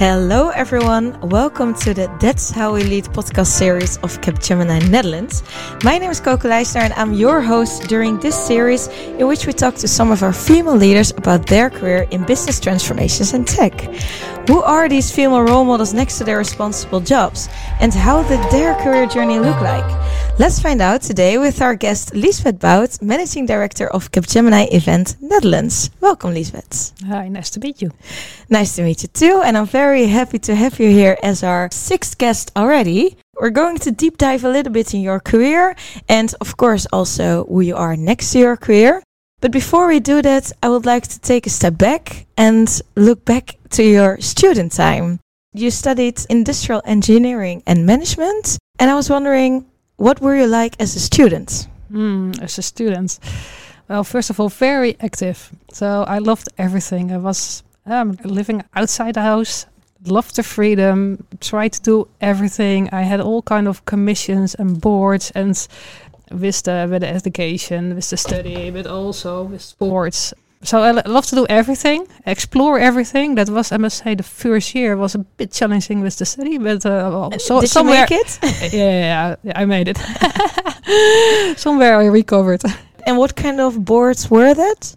Hello, everyone. Welcome to the That's How We Lead podcast series of Capgemini Netherlands. My name is Coco Leisner, and I'm your host during this series, in which we talk to some of our female leaders about their career in business transformations and tech. Who are these female role models next to their responsible jobs, and how did their career journey look like? Let's find out today with our guest Liesbeth Bout, Managing Director of Capgemini Invent Netherlands. Welcome, Liesbeth. Hi, nice to meet you. Nice to meet you too, and I'm very happy to have you here as our sixth guest already. We're going to deep dive a little bit in your career and, of course, also who you are next to your career. But before we do that, I would like to take a step back and look back to your student time. You studied industrial engineering and management, and I was wondering what were you like as a student? Mm, as a student, well, first of all, very active. So I loved everything. I was um, living outside the house, loved the freedom, tried to do everything. I had all kind of commissions and boards and with the with the education, with the study, but also with sports so I love to do everything, explore everything. That was, I must say, the first year was a bit challenging with the study, but uh, well, so, Did somewhere, you make it? yeah, yeah, I made it. somewhere I recovered. And what kind of boards were that?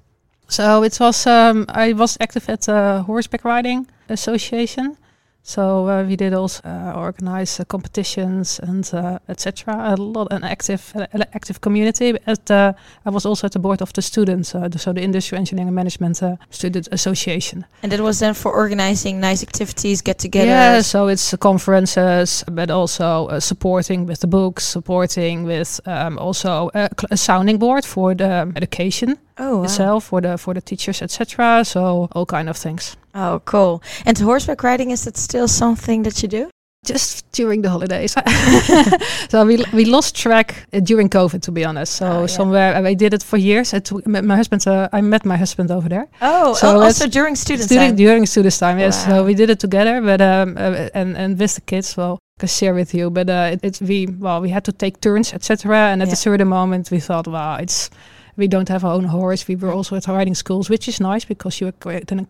So it was. Um, I was active at the Horseback Riding Association. So uh, we did also uh, organize uh, competitions and uh, etc. A lot an active uh, active community. At, I was also at the board of the students, the, so the Industrial Engineering and Management Student Association. And that was then for organizing nice activities, get-togethers. Yeah, so it's conferences, but also supporting with the books, supporting with um, also a sounding board for the education oh, wow. itself for the for the teachers, etc. So all kind of things. Oh, cool. And horseback riding is that still something that you do? Just during the holidays. so we we lost track uh, during COVID, to be honest. So oh, yeah. somewhere I did it for years. It, my husband, uh, I met my husband over there. Oh, so oh, also during student time. During student time, yes. Wow. So we did it together, but um, uh, and and with the kids. Well, can share with you. But uh, it, it, we well we had to take turns, etc. And at yeah. a certain moment, we thought, wow, it's we don't have our own horse. We were also at riding schools, which is nice because you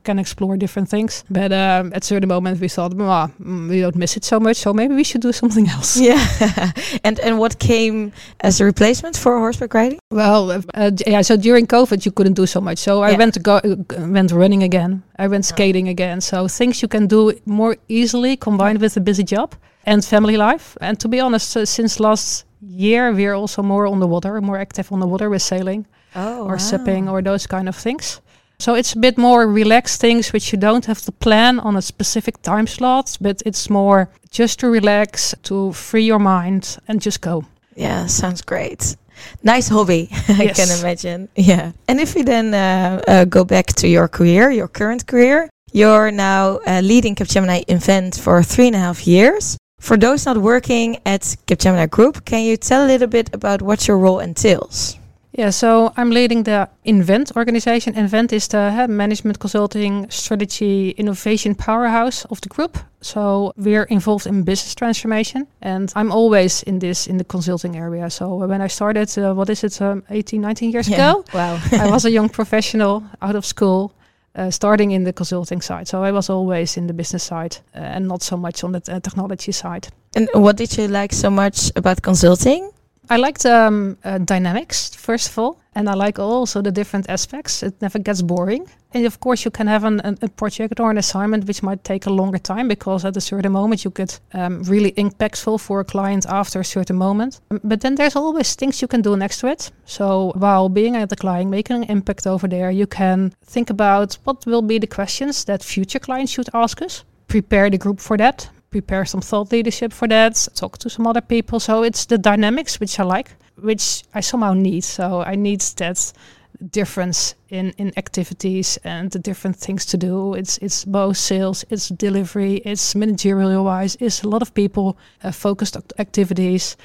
can explore different things. But um, at certain moment, we thought, well, mm, we don't miss it so much, so maybe we should do something else. Yeah. and and what came as a replacement for horseback riding? Well, uh, yeah. So during COVID, you couldn't do so much. So yeah. I went to go, uh, went running again. I went skating again. So things you can do more easily combined with a busy job and family life. And to be honest, uh, since last year we're also more on the water, more active on the water with sailing oh, or wow. sipping or those kind of things. So it's a bit more relaxed things which you don't have to plan on a specific time slot, but it's more just to relax, to free your mind and just go. Yeah, sounds great. Nice hobby, I can imagine. Yeah. And if we then uh, uh, go back to your career, your current career, you're now uh, leading Capgemini Invent for three and a half years. For those not working at Capgemini Group, can you tell a little bit about what your role entails? Yeah, so I'm leading the Invent organization. Invent is the uh, management consulting strategy innovation powerhouse of the group. So we're involved in business transformation, and I'm always in this in the consulting area. So when I started, uh, what is it, um, 18, 19 years yeah. ago? Wow, I was a young professional out of school. Uh, starting in the consulting side. So I was always in the business side uh, and not so much on the uh, technology side. And what did you like so much about consulting? I liked um, uh, dynamics, first of all, and I like also the different aspects. It never gets boring. And of course, you can have an, an, a project or an assignment which might take a longer time because at a certain moment you get um, really impactful for a client after a certain moment. Um, but then there's always things you can do next to it. So while being at the client, making an impact over there, you can think about what will be the questions that future clients should ask us prepare the group for that prepare some thought leadership for that, talk to some other people. So it's the dynamics which I like, which I somehow need. So I need that difference in in activities and the different things to do. It's it's both sales, it's delivery, it's managerial wise, it's a lot of people uh, focused activities.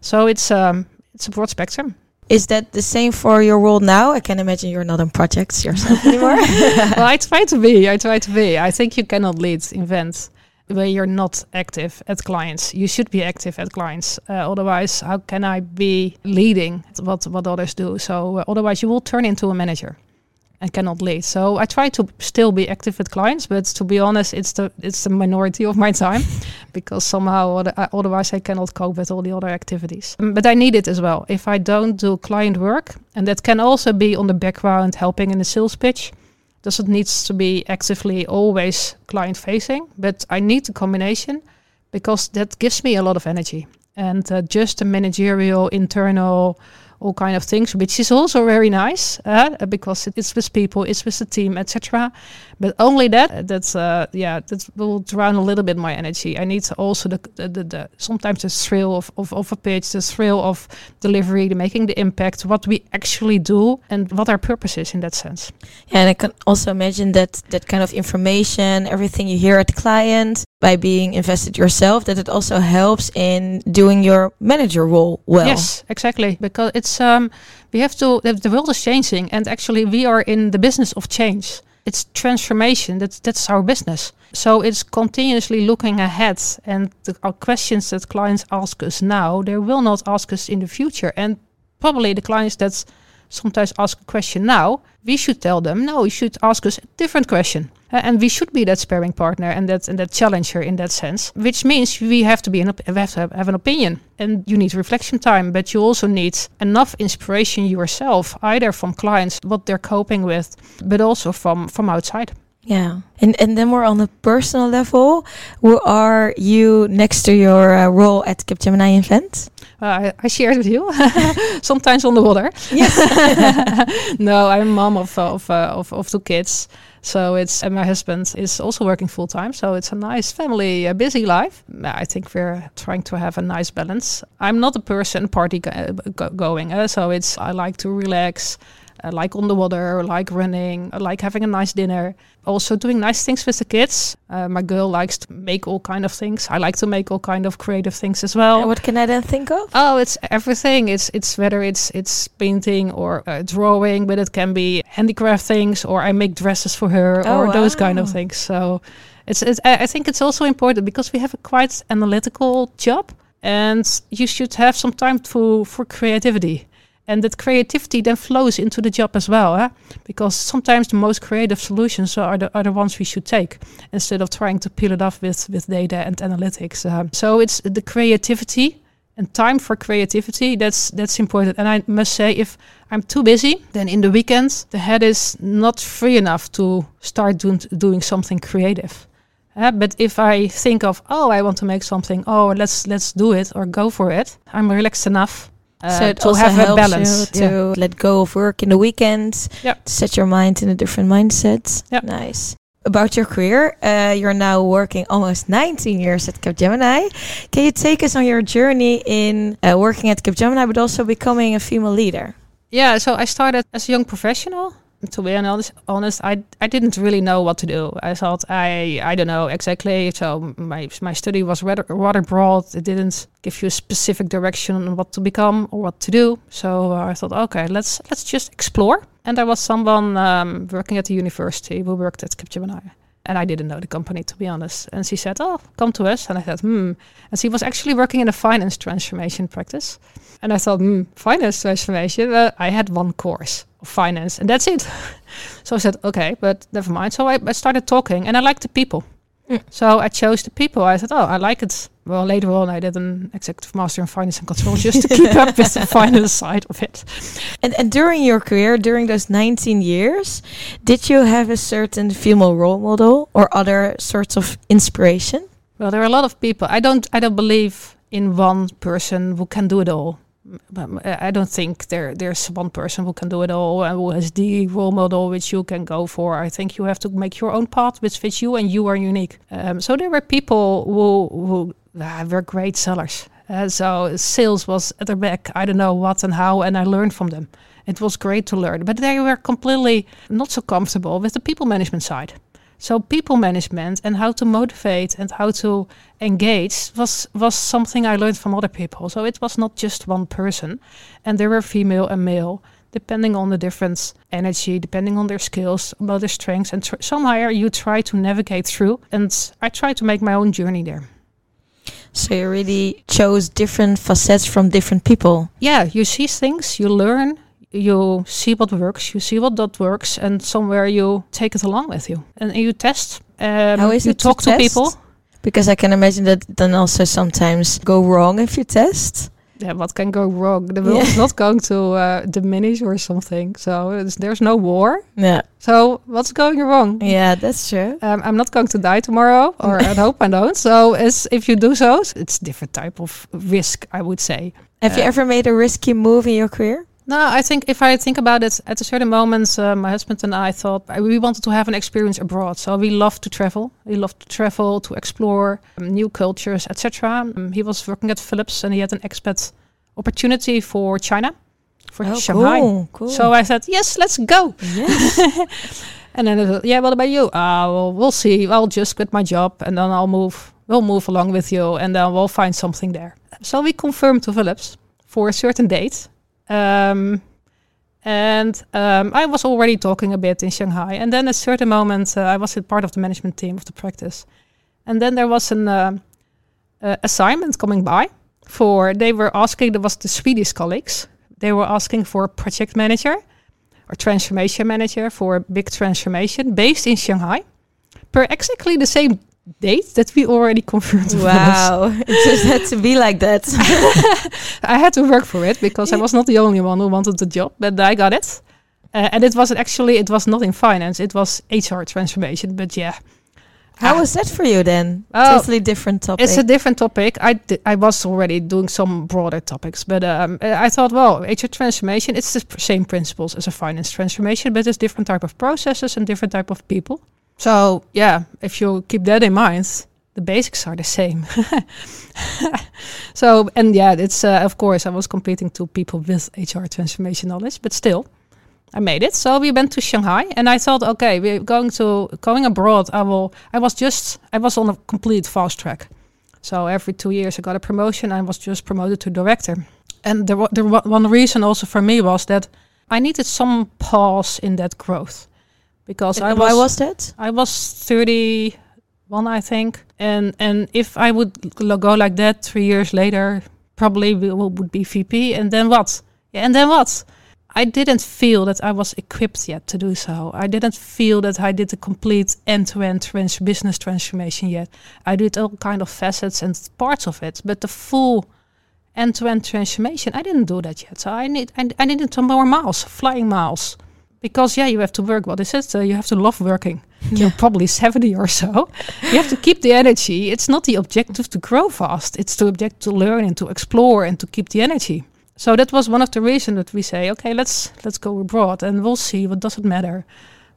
So it's um it's a broad spectrum. Is that the same for your role now? I can imagine you're not on projects yourself anymore. well, I try to be. I try to be. I think you cannot lead events where you're not active at clients. You should be active at clients. Uh, otherwise, how can I be leading what what others do? So uh, otherwise, you will turn into a manager. and cannot lead. So I try to still be active with clients, but to be honest, it's the it's the minority of my time because somehow otherwise I cannot cope with all the other activities. Um, but I need it as well. If I don't do client work, and that can also be on the background helping in the sales pitch, doesn't need to be actively always client facing, but I need the combination because that gives me a lot of energy. And uh, just a managerial internal all kind of things, which is also very nice uh, because it's with people, it's with the team, etc. But only that, that's uh, yeah, that will drown a little bit my energy. I need also the, the, the, the sometimes the thrill of, of, of a pitch, the thrill of delivery, the making the impact, what we actually do, and what our purpose is in that sense. Yeah, and I can also imagine that that kind of information, everything you hear at the client, by being invested yourself, that it also helps in doing your manager role well. Yes, exactly, because it's um, we have to. The world is changing, and actually, we are in the business of change it's transformation. That's that's our business. So it's continuously looking ahead, and the our questions that clients ask us now, they will not ask us in the future. And probably the clients that sometimes ask a question now, we should tell them, no, you should ask us a different question. Uh, and we should be that sparring partner and that and that challenger in that sense, which means we have to be an op- we have to have, have an opinion, and you need reflection time, but you also need enough inspiration yourself, either from clients what they're coping with, but also from from outside. Yeah, and and then we're on a personal level, who are you next to your uh, role at Capgemini Invent? Uh, I, I shared with you sometimes on the water. Yes. no, I'm mom of of, uh, of of two kids. So it's and my husband is also working full time. So it's a nice family, a busy life. I think we're trying to have a nice balance. I'm not a person party go- going, uh, so it's I like to relax like on the water, like running, like having a nice dinner. Also doing nice things with the kids. Uh, my girl likes to make all kind of things. I like to make all kind of creative things as well. And what can I then think of? Oh, it's everything. It's it's whether it's it's painting or uh, drawing, but it can be handicraft things, or I make dresses for her, oh, or wow. those kind of things. So it's, it's I think it's also important because we have a quite analytical job, and you should have some time to for creativity and that creativity then flows into the job as well eh? because sometimes the most creative solutions are the, are the ones we should take instead of trying to peel it off with, with data and analytics uh, so it's the creativity and time for creativity that's that's important. And i must say if i'm too busy then in the weekends the head is not free enough to start doing, doing something creative uh, but if I think of, oh, I want to make something, oh, let's let's do it or go for it, I'm relaxed enough so it to have a balance to yeah. let go of work in the weekends yep. set your mind in a different mindset yep. nice about your career uh, you're now working almost 19 years at capgemini can you take us on your journey in uh, working at capgemini but also becoming a female leader yeah so i started as a young professional to be honest, honest, I I didn't really know what to do. I thought I I don't know exactly. So my my study was rather rather broad. It didn't give you a specific direction on what to become or what to do. So uh, I thought, okay, let's let's just explore. And there was someone um, working at the university who worked at Capgemini. And I didn't know the company, to be honest. And she said, Oh, come to us. And I thought, Hmm. And she was actually working in a finance transformation practice. And I thought, Hmm, finance transformation? Well, I had one course of finance, and that's it. so I said, Okay, but never mind. So I, I started talking, and I liked the people. Mm. So I chose the people. I said, "Oh, I like it." Well, later on, I did an executive master in finance and control just to keep up with the finance side of it. And and during your career, during those 19 years, did you have a certain female role model or other sorts of inspiration? Well, there are a lot of people. I don't. I don't believe in one person who can do it all. I don't think there there's one person who can do it all and who has the role model which you can go for. I think you have to make your own path which fits you and you are unique. Um, so there were people who who uh, were great sellers. Uh, so sales was at their back. I don't know what and how, and I learned from them. It was great to learn, but they were completely not so comfortable with the people management side. So people management and how to motivate and how to engage was was something I learned from other people. So it was not just one person, and there were female and male depending on the different energy, depending on their skills, about their strengths, and tr- somehow you try to navigate through. And I try to make my own journey there. So you really chose different facets from different people. Yeah, you see things, you learn, you see what works, you see what that works, and somewhere you take it along with you and you test. Um, How is you it talk to to people. Because I can imagine that then also sometimes go wrong if you test. Yeah, what can go wrong? The world Yeah. is not going to uh, diminish or something. So it's, there's no war. Yeah, So what's going wrong? yeah, that's true. Um, I'm not going to die tomorrow, or I hope I don't. So it's, if you do so, it's different type of risk, I would say. Have you Uh, ever made a risky move in your career? No, I think if I think about it, at a certain moment, uh, my husband and I thought uh, we wanted to have an experience abroad. So we love to travel. We love to travel, to explore um, new cultures, etc. Um, he was working at Philips and he had an expat opportunity for China, for Shanghai. Oh, cool, cool. So I said, yes, let's go. yes. And then, was, yeah, what about you? Uh, well, we'll see. I'll just quit my job and then I'll move. We'll move along with you and then we'll find something there. So we confirmed to Philips for a certain date. Um, and um, I was already talking a bit in Shanghai. And then at a certain moment, uh, I was a part of the management team of the practice. And then there was an uh, uh, assignment coming by for, they were asking, there was the Swedish colleagues. They were asking for a project manager or transformation manager for a big transformation based in Shanghai per exactly the same date that we already confirmed. wow, it just had to be like that. I had to work for it because I was not the only one who wanted the job, but I got it. Uh, and it was actually it was not in finance; it was HR transformation. But yeah, How Ah. was that for you then? Oh, totally different topic. it's a different topic. I I was already doing some broader topics, but um, uh, I thought, well, HR transformation it's the same principles as a finance transformation, but it's different type of processes and different type of people. So yeah, if you keep that in mind, the basics are the same. so and yeah, it's uh, of course I was competing to people with HR transformation knowledge, but still. I made it. So we went to Shanghai and I thought, okay, we're going to going abroad. I will I was just I was on a complete fast track. So every two years I got a promotion. I was just promoted to director. And the, the one reason also for me was that I needed some pause in that growth. Because I was, Why was that? I was 31, I think. And and if I would go like that three years later, probably we would be VP. And then what? Yeah, and then what? I didn't feel that I was equipped yet to do so. I didn't feel that I did a complete end-to-end trans- business transformation yet. I did all kind of facets and parts of it, but the full end-to-end transformation, I didn't do that yet. So I need I, I needed some more miles, flying miles, because yeah, you have to work. What is it? Uh, you have to love working. You're probably seventy or so. You have to keep the energy. It's not the objective to grow fast. It's the objective to learn and to explore and to keep the energy. So that was one of the reasons that we say, okay, let's let's go abroad and we'll see. What does it matter?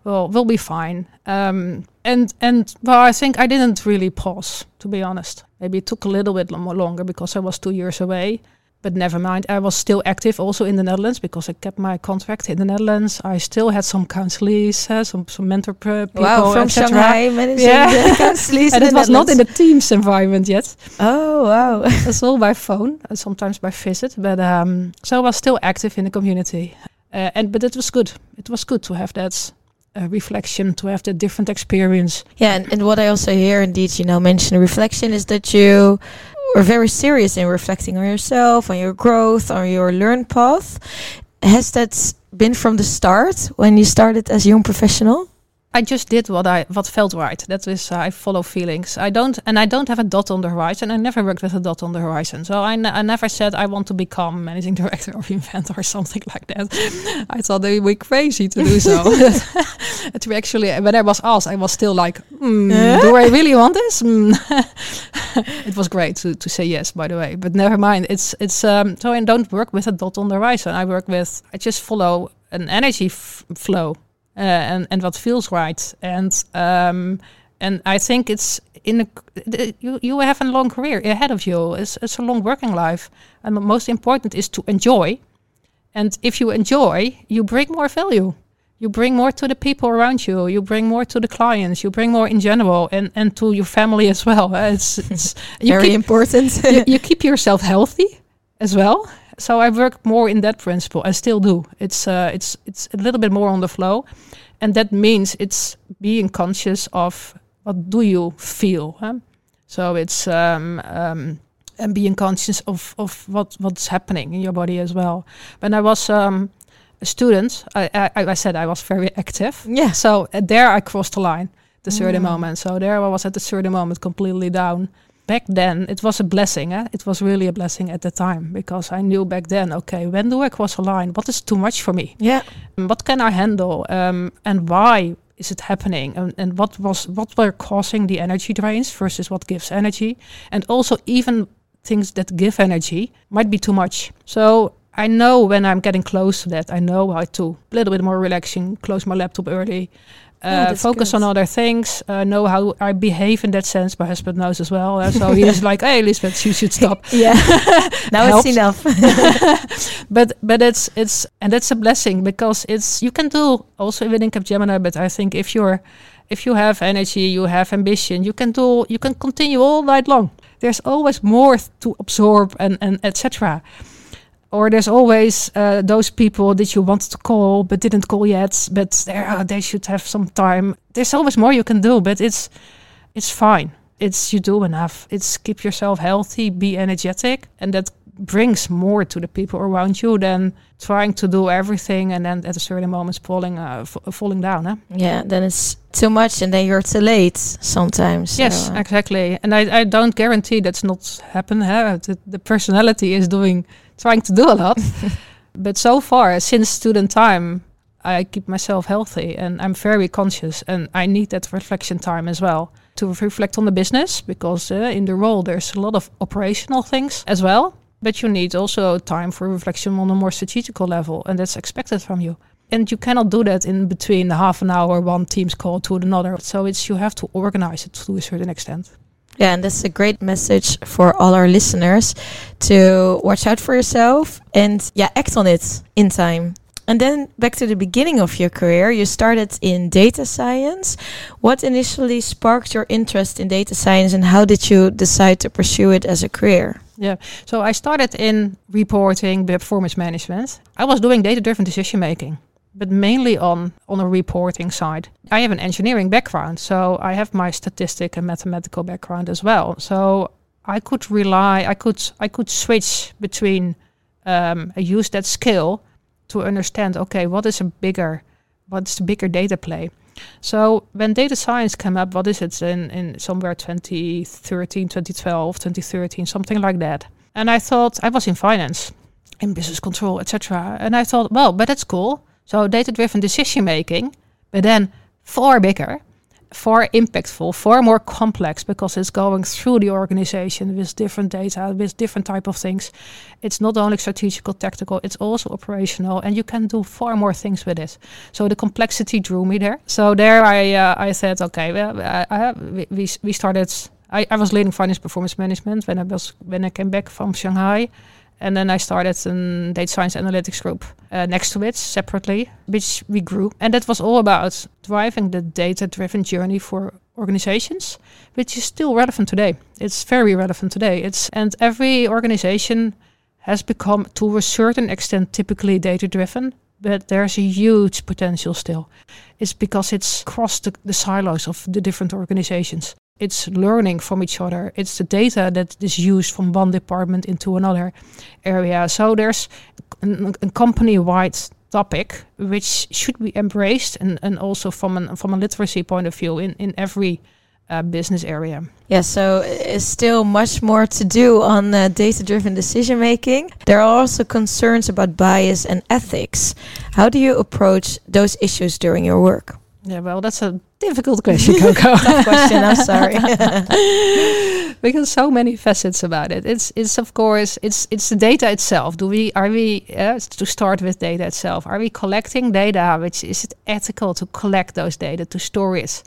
Well, we'll be fine. Um, and and well, I think I didn't really pause, to be honest. Maybe it took a little bit longer because I was two years away. But never mind. I was still active also in the Netherlands because I kept my contract in the Netherlands. I still had some counselees, uh, some some mentor people, Wow, from. Shanghai, managing Yeah. the counselees And it the was not in the Teams environment yet. Oh, wow. It's all by phone, uh, sometimes by visit. But um, so I was still active in the community, uh, and but it was good. It was good to have that uh, reflection, to have that different experience. Yeah, and, and what I also hear, indeed, you know, mention reflection is that you are very serious in reflecting on yourself, on your growth, on your learn path. Has that been from the start when you started as a young professional? I just did what I what felt right. That is, uh, I follow feelings. I don't, and I don't have a dot on the horizon. I never worked with a dot on the horizon, so I, I never said I want to become managing director of Invent or something like that. I thought they be crazy to do so. to actually, when I was asked, I was still like, Yeah? "Do I really want this?" Hmm. it was great to, to say yes, by the way, but never mind. It's it's um, so I don't work with a dot on the horizon. I work with I just follow an energy f- flow and and what feels right and um and I think it's in a you you have a long career ahead of you. It's, it's a long working life. And the most important is to enjoy. And if you enjoy you bring more value. You bring more to the people around you. You bring more to the clients. You bring more in general and and to your family as well. It's, it's very keep- important. you, you keep yourself healthy as well. So I work more in that principle. I still do. It's uh, it's it's a little bit more on the flow, and that means it's being conscious of what do you feel. Huh? So it's um, um, and being conscious of of what what's happening in your body as well. When I was um, a student, I, I, I said I was very active. Yeah. So uh, there I crossed the line, the certain Mm. moment. So there I was at the certain moment completely down. Back then, it was a blessing. Eh? It was really a blessing at the time because I knew back then, okay, when do I cross a line? What is too much for me? Yeah. What can I handle? Um, and why is it happening? And, and what was what were causing the energy drains versus what gives energy? And also even things that give energy might be too much. So I know when I'm getting close to that, I know how to a little bit more relaxing, close my laptop early, Yeah, focus good. on other things, uh, know how I behave in that sense. My husband knows as well. uh, so he's like, hey, Liesbeth, you should stop. Yeah. now it's enough. but but it's it's and that's a blessing because it's you can do also within Capgemini. But I think if you're if you have energy, you have ambition, you can do you can continue all night long. There's always more to absorb and and etc. Or there's always uh, those people that you wanted to call but didn't call yet, but they uh, they should have some time. There's always more you can do, but it's it's fine. It's you do enough. It's keep yourself healthy, be energetic, and that brings more to the people around you than trying to do everything and then at a certain moment falling uh, f- falling down. Huh? yeah. Then it's too much, and then you're too late sometimes. Yes, uh, exactly. And I, I don't guarantee that's not happen. Huh? The, the personality is doing trying to do a lot, but so far since student time, I keep myself healthy and I'm very conscious, and I need that reflection time as well to reflect on the business because uh, in the role there's a lot of operational things as well. But you need also time for reflection on a more strategical level, and that's expected from you. And you cannot do that in between half an hour, one team's call to another. So it's you have to organize it to a certain extent. Yeah, and that's a great message for all our listeners to watch out for yourself and yeah, act on it in time. And then back to the beginning of your career, you started in data science. What initially sparked your interest in data science and how did you decide to pursue it as a career? Yeah. So I started in reporting, performance management. I was doing data-driven decision making, but mainly on on a reporting side. I have an engineering background, so I have my statistic and mathematical background as well. So I could rely, I could I could switch between um, I use that skill to understand. Okay, what is a bigger, what is the bigger data play? So when data science came up, what is it in, in somewhere 2013, 2012, 2013, something like that. And I thought I was in finance, in business control, etc. And I thought, well, but that's cool. So data-driven decision making, but then far bigger, far impactful, far more complex because it's going through the organization with different data, with different type of things. It's not only strategical, tactical, it's also operational, and you can do far more things with it. So the complexity drew me there. So there I uh, I said, okay, well, I, I, we, we we started. I, I was leading finance performance management when I was when I came back from Shanghai. And then I started a data science analytics group uh, next to it separately, which we grew. And that was all about driving the data driven journey for organizations, which is still relevant today. It's very relevant today. It's and every organization has become to a certain extent typically data driven, but there's a huge potential still. It's because it's crossed the, the silos of the different organizations it's learning from each other. It's the data that is used from one department into another area. So there's a, a company-wide topic which should be embraced, and, and also from an from a literacy point of view in in every uh, business area. Yeah, so it's still much more to do on uh, data driven decision making. There are also concerns about bias and ethics. How do you approach those issues during your work? Yeah, well, that's a difficult question, Coco. Question. I'm sorry. because so many facets about it. It's it's of course it's it's the data itself. Do we are we uh, to start with data itself? Are we collecting data? Which is it ethical to collect those data to store it?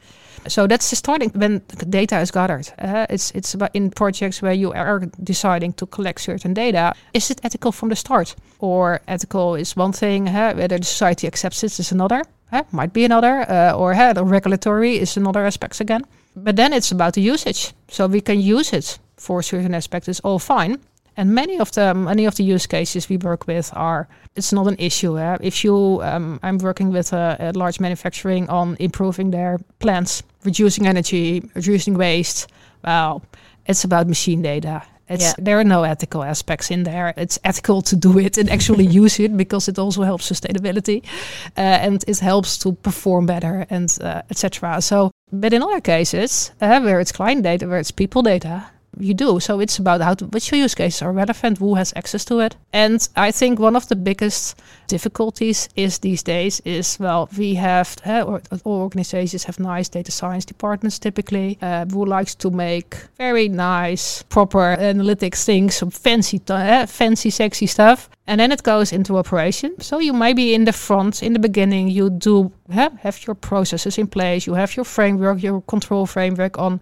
So that's the starting when the data is gathered. Uh, it's it's about in projects where you are deciding to collect certain data. Is it ethical from the start, or ethical is one thing? Uh, whether the society accepts it is another. Uh, might be another, uh, or uh, the regulatory is another aspects again. But then it's about the usage. So we can use it for certain aspects. It's all fine. And many of the many of the use cases we work with are it's not an issue. Eh? If you, um, I'm working with a, a, large manufacturing on improving their plants, reducing energy, reducing waste. Well, it's about machine data. It's Yeah. there are no ethical aspects in there. It's ethical to do it and actually use it because it also helps sustainability, uh, and it helps to perform better and uh, etc. So, but in other cases, uh, where it's client data, where it's people data, you do. So it's about how to which use cases are relevant, who has access to it. And I think one of the biggest difficulties is these days is well, we have uh, or, all organizations have nice data science departments typically uh, who likes to make very nice, proper analytics things, some fancy, uh, fancy, sexy stuff. And then it goes into operation. So you maybe in the front, in the beginning, you do have, have your processes in place. You have your framework, your control framework on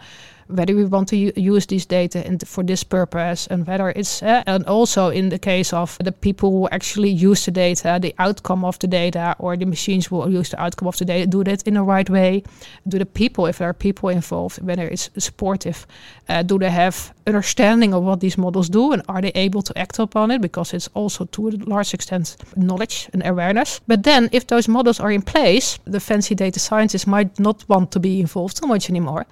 whether we want to use this data in for this purpose and whether it's uh, and also in the case of the people who actually use the data the outcome of the data or the machines will use the outcome of the data do that in the right way. Do the people if there are people involved whether it's supportive uh, do they have understanding of what these models do and are they able to act upon it? Because it's also to a large extent knowledge and awareness. But then if those models are in place the fancy data scientists might not want to be involved so much anymore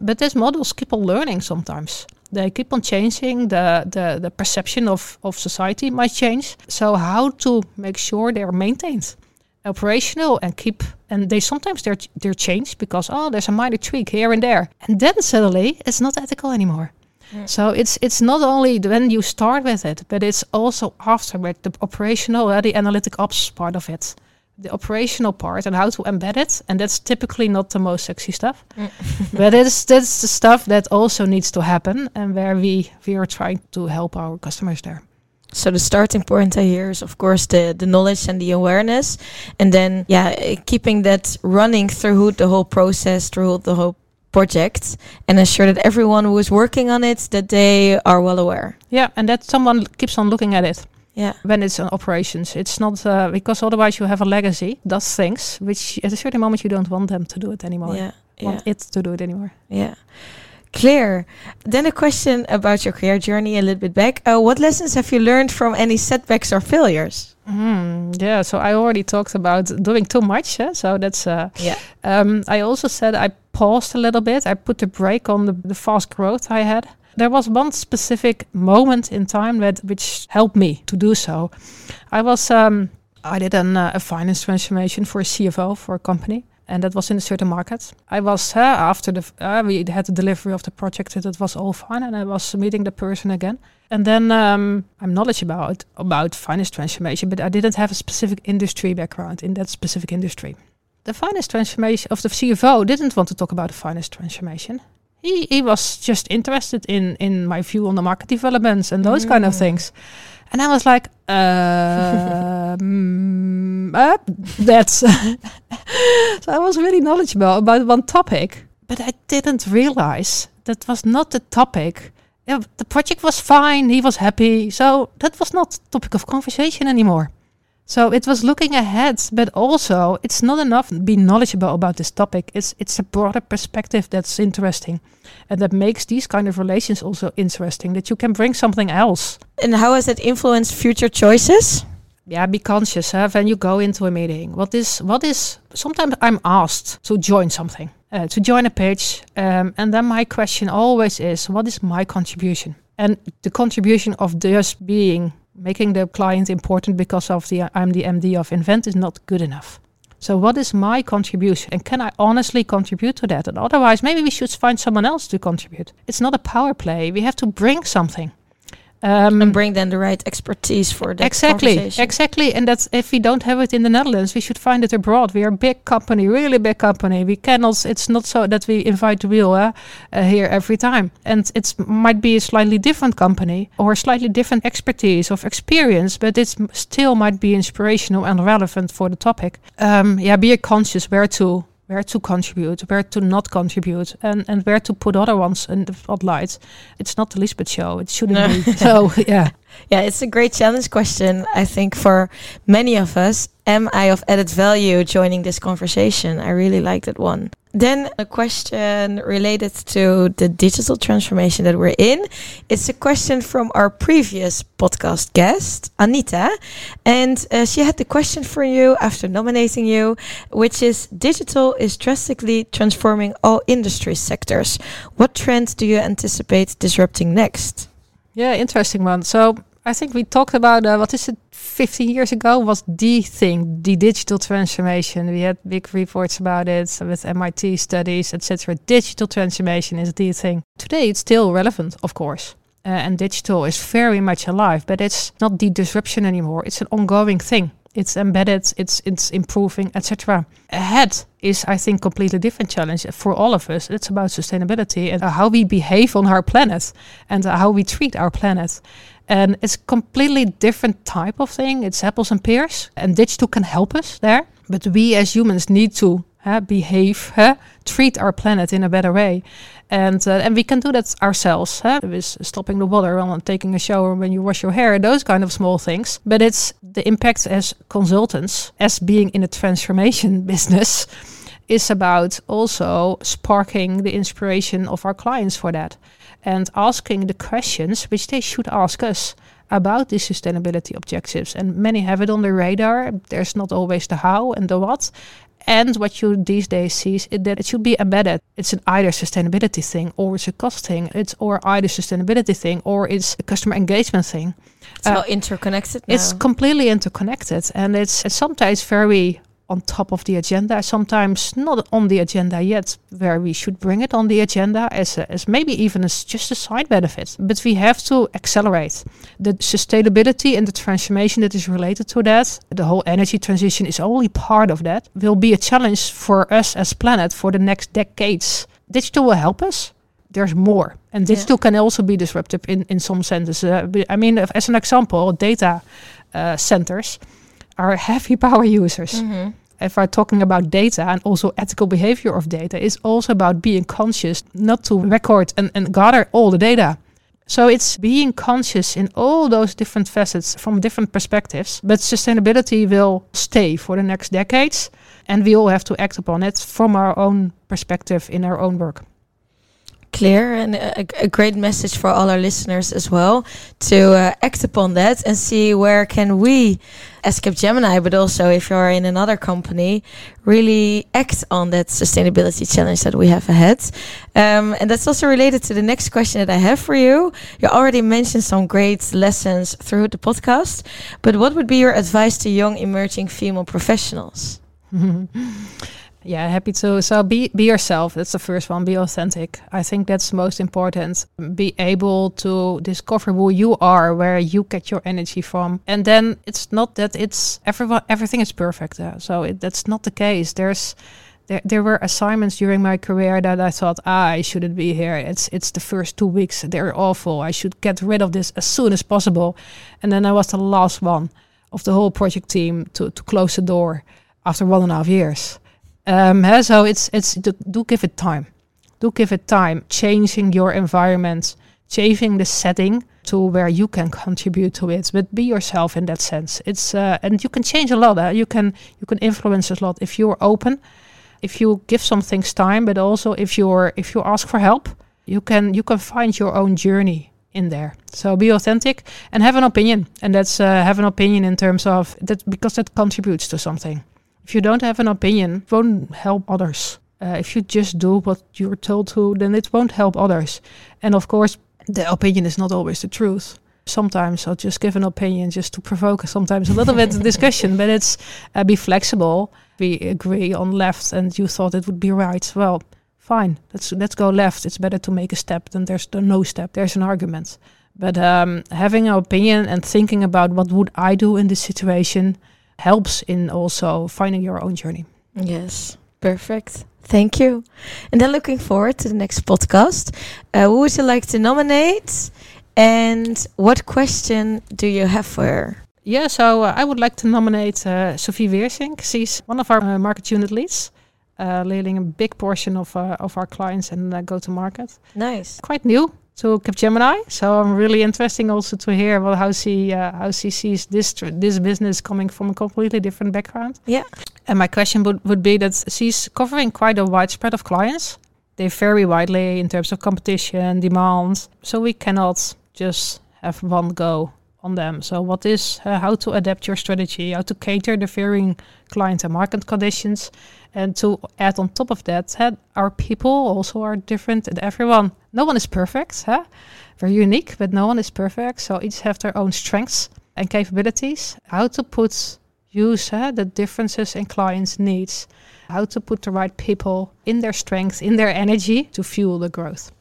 but these models keep on learning sometimes. They keep on changing. The, the, the perception of, of society might change. So how to make sure they're maintained, operational, and keep and they sometimes they're they're changed because oh there's a minor tweak here and there, and then suddenly it's not ethical anymore. So it's it's not only when you start with it, but it's also afterward the operational, uh, the analytic ops part of it the operational part and how to embed it and that's typically not the most sexy stuff. But it's that's the stuff that also needs to happen and where we we are trying to help our customers there. So the starting point I hear is, of course, the the knowledge and the awareness, and then yeah, eh, keeping that running through the whole process, through the whole project, and ensure that everyone who is working on it that they are well aware. yeah and that someone keeps on looking at it Yeah. when it's in operations it's not uh, because otherwise you have a legacy does things which at a certain moment you don't want them to do it anymore Yeah. want Yeah. it to do it anymore Yeah. Clear. Then a question about your career journey a little bit back. Uh, what lessons have you learned from any setbacks or failures? Hmm, yeah, so I already talked about doing too much. eh, So that's uh, Yeah. Um, I also said I paused a little bit. I put a break on the, the fast growth I had. There was one specific moment in time that which helped me to do so. I was um, I did an, uh, a finance transformation for a CFO for a company, and that was in a certain market. I was uh, after the uh, we had the delivery of the project, and it was all fine, and I was meeting the person again. And then um, I'm knowledge about about finance transformation, but I didn't have a specific industry background in that specific industry the finance transformation of the CFO didn't want to talk about the finance transformation. He, he was just interested in in my view on the market developments and those kind of Mm. things. And I was like, uh, mm, uh, that's. so I was really knowledgeable about one topic, but I didn't realize that was not the topic. Yeah, the project was fine. He was happy. So that was not topic of conversation anymore. So it was looking ahead, but also it's not enough to be knowledgeable about this topic. It's it's a broader perspective that's interesting, and that makes these kind of relations also interesting. That you can bring something else. And how has that influenced future choices? Yeah, be conscious huh, when you go into a meeting. What is what is? Sometimes I'm asked to join something, uh, to join a page, um, and then my question always is, what is my contribution? And the contribution of just being making the client important because of the I'm the MD of Invent is not good enough. So what is my contribution and can I honestly contribute to that? And otherwise maybe we should find someone else to contribute. It's not a power play. We have to bring something. Um, And bring then the right expertise for that exactly, exactly. And that's if we don't have it in the Netherlands, we should find it abroad. We are a big company, really big company. We cannot. It's not so that we invite the wheel uh, uh, here every time. And it might be a slightly different company or slightly different expertise of experience, but it still might be inspirational and relevant for the topic. Um, yeah, be conscious where to where to contribute, where to not contribute, and, and where to put other ones in the spotlight. It's not the Liesbeth show. It shouldn't No. be. So yeah. Yeah, it's a great challenge question, I think, for many of us. Am I of added value joining this conversation? I really like that one. Then a question related to the digital transformation that we're in. It's a question from our previous podcast guest, Anita. And uh, she had the question for you after nominating you, which is digital is drastically transforming all industry sectors. What trend do you anticipate disrupting next? Yeah, interesting one. So I think we talked about uh, what is it 15 years ago was the thing, the digital transformation. We had big reports about it with MIT studies, etc. Digital transformation is the thing. Today it's still relevant, of course. Uh, and digital is very much alive, but it's not the disruption anymore. It's an ongoing thing. It's embedded, it's it's improving, etc. Ahead is, I think, completely different challenge for all of us. It's about sustainability and how we behave on our planet and how we treat our planet. And it's completely different type of thing. It's apples and pears, and digital can help us there. But we as humans need to uh, behave, uh, treat our planet in a better way, and uh, and we can do that ourselves. With stopping the water while taking a shower when you wash your hair, those kind of small things. But it's the impact as consultants, as being in a transformation business, is about also sparking the inspiration of our clients for that, and asking the questions which they should ask us about these sustainability objectives. And many have it on their radar. There's not always the how and the what. And what you these days see is that it should be embedded. It's an either sustainability thing or it's a cost thing. It's or either sustainability thing or it's a customer engagement thing. It's uh, all interconnected. Now. It's completely interconnected, and it's, it's sometimes very on top of the agenda, sometimes not on the agenda yet, where we should bring it on the agenda as, a, as maybe even as just a side benefit. But we have to accelerate the sustainability and the transformation that is related to that. The whole energy transition is only part of that. Will be a challenge for us as planet for the next decades. Digital will help us. There's more, and digital yeah. can also be disruptive in in some senses. Uh, I mean, as an example, data uh, centers are heavy power users. Mm-hmm. If we're talking about data and also ethical behavior of data, it's also about being conscious not to record and, and gather all the data. So it's being conscious in all those different facets from different perspectives. But sustainability will stay for the next decades, and we all have to act upon it from our own perspective in our own work clear and a, a, great message for all our listeners as well to uh, act upon that and see where can we as Capgemini but also if you're in another company really act on that sustainability challenge that we have ahead. Um, and that's also related to the next question that I have for you. You already mentioned some great lessons through the podcast but what would be your advice to young emerging female professionals Yeah, happy to. So be be yourself. That's the first one. Be authentic. I think that's most important. Be able to discover who you are, where you get your energy from, and then it's not that it's everyone. Everything is perfect. Uh, so it, that's not the case. There's there, there were assignments during my career that I thought, ah, I shouldn't be here. It's it's the first two weeks. They're awful. I should get rid of this as soon as possible. And then I was the last one of the whole project team to, to close the door after one and a half years. Um, so it's it's do, do give it time. Do give it time. Changing your environment, changing the setting to where you can contribute to it. But be yourself in that sense. It's uh, and you can change a lot. Uh, you can you can influence a lot if you're open, if you give some things time, but also if you're if you ask for help, you can you can find your own journey in there. So be authentic and have an opinion, and that's uh, have an opinion in terms of that because that contributes to something. If you don't have an opinion, it won't help others. Uh, if you just do what you're told to, then it won't help others. And of course, the opinion is not always the truth. Sometimes I'll just give an opinion just to provoke sometimes a little bit of discussion, but it's uh, be flexible. We agree on left, and you thought it would be right. Well, fine. Let's let's go left. It's better to make a step than there's the no step. There's an argument. But um, having an opinion and thinking about what would I do in this situation, helps in also finding your own journey. Yes, perfect. Thank you. And then looking forward to the next podcast. Uh, who would you like to nominate? And what question do you have for her? Yeah, so uh, I would like to nominate uh, Sophie Weersink. She's one of our uh, market unit leads, uh, leading a big portion of, uh, of our clients and go to market. Nice. Quite new, to Capgemini. So I'm really interesting also to hear well, how she uh, how she sees this tr- this business coming from a completely different background. Yeah. And my question would, would be that she's covering quite a wide spread of clients. They vary widely in terms of competition, demands. So we cannot just have one go on them. So what is uh, how to adapt your strategy, how to cater the varying client and market conditions, and to add on top of that, uh, our people also are different, and everyone no one is perfect. Huh? We're unique, but no one is perfect. So each have their own strengths and capabilities. How to put use huh, the differences in clients' needs. How to put the right people in their strengths, in their energy to fuel the growth.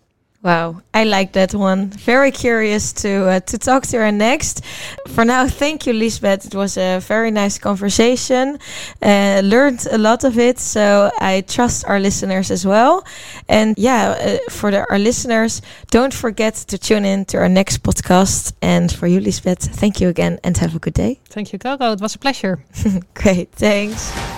Wow, I like that one. Very curious to uh, to talk to her next. For now, thank you, Liesbeth. It was a very nice conversation. Uh, learned a lot of it, so I trust our listeners as well. And yeah, uh, for the, our listeners, don't forget to tune in to our next podcast. And for you, Liesbeth, thank you again, and have a good day. Thank you, Coco. It was a pleasure. Great, thanks.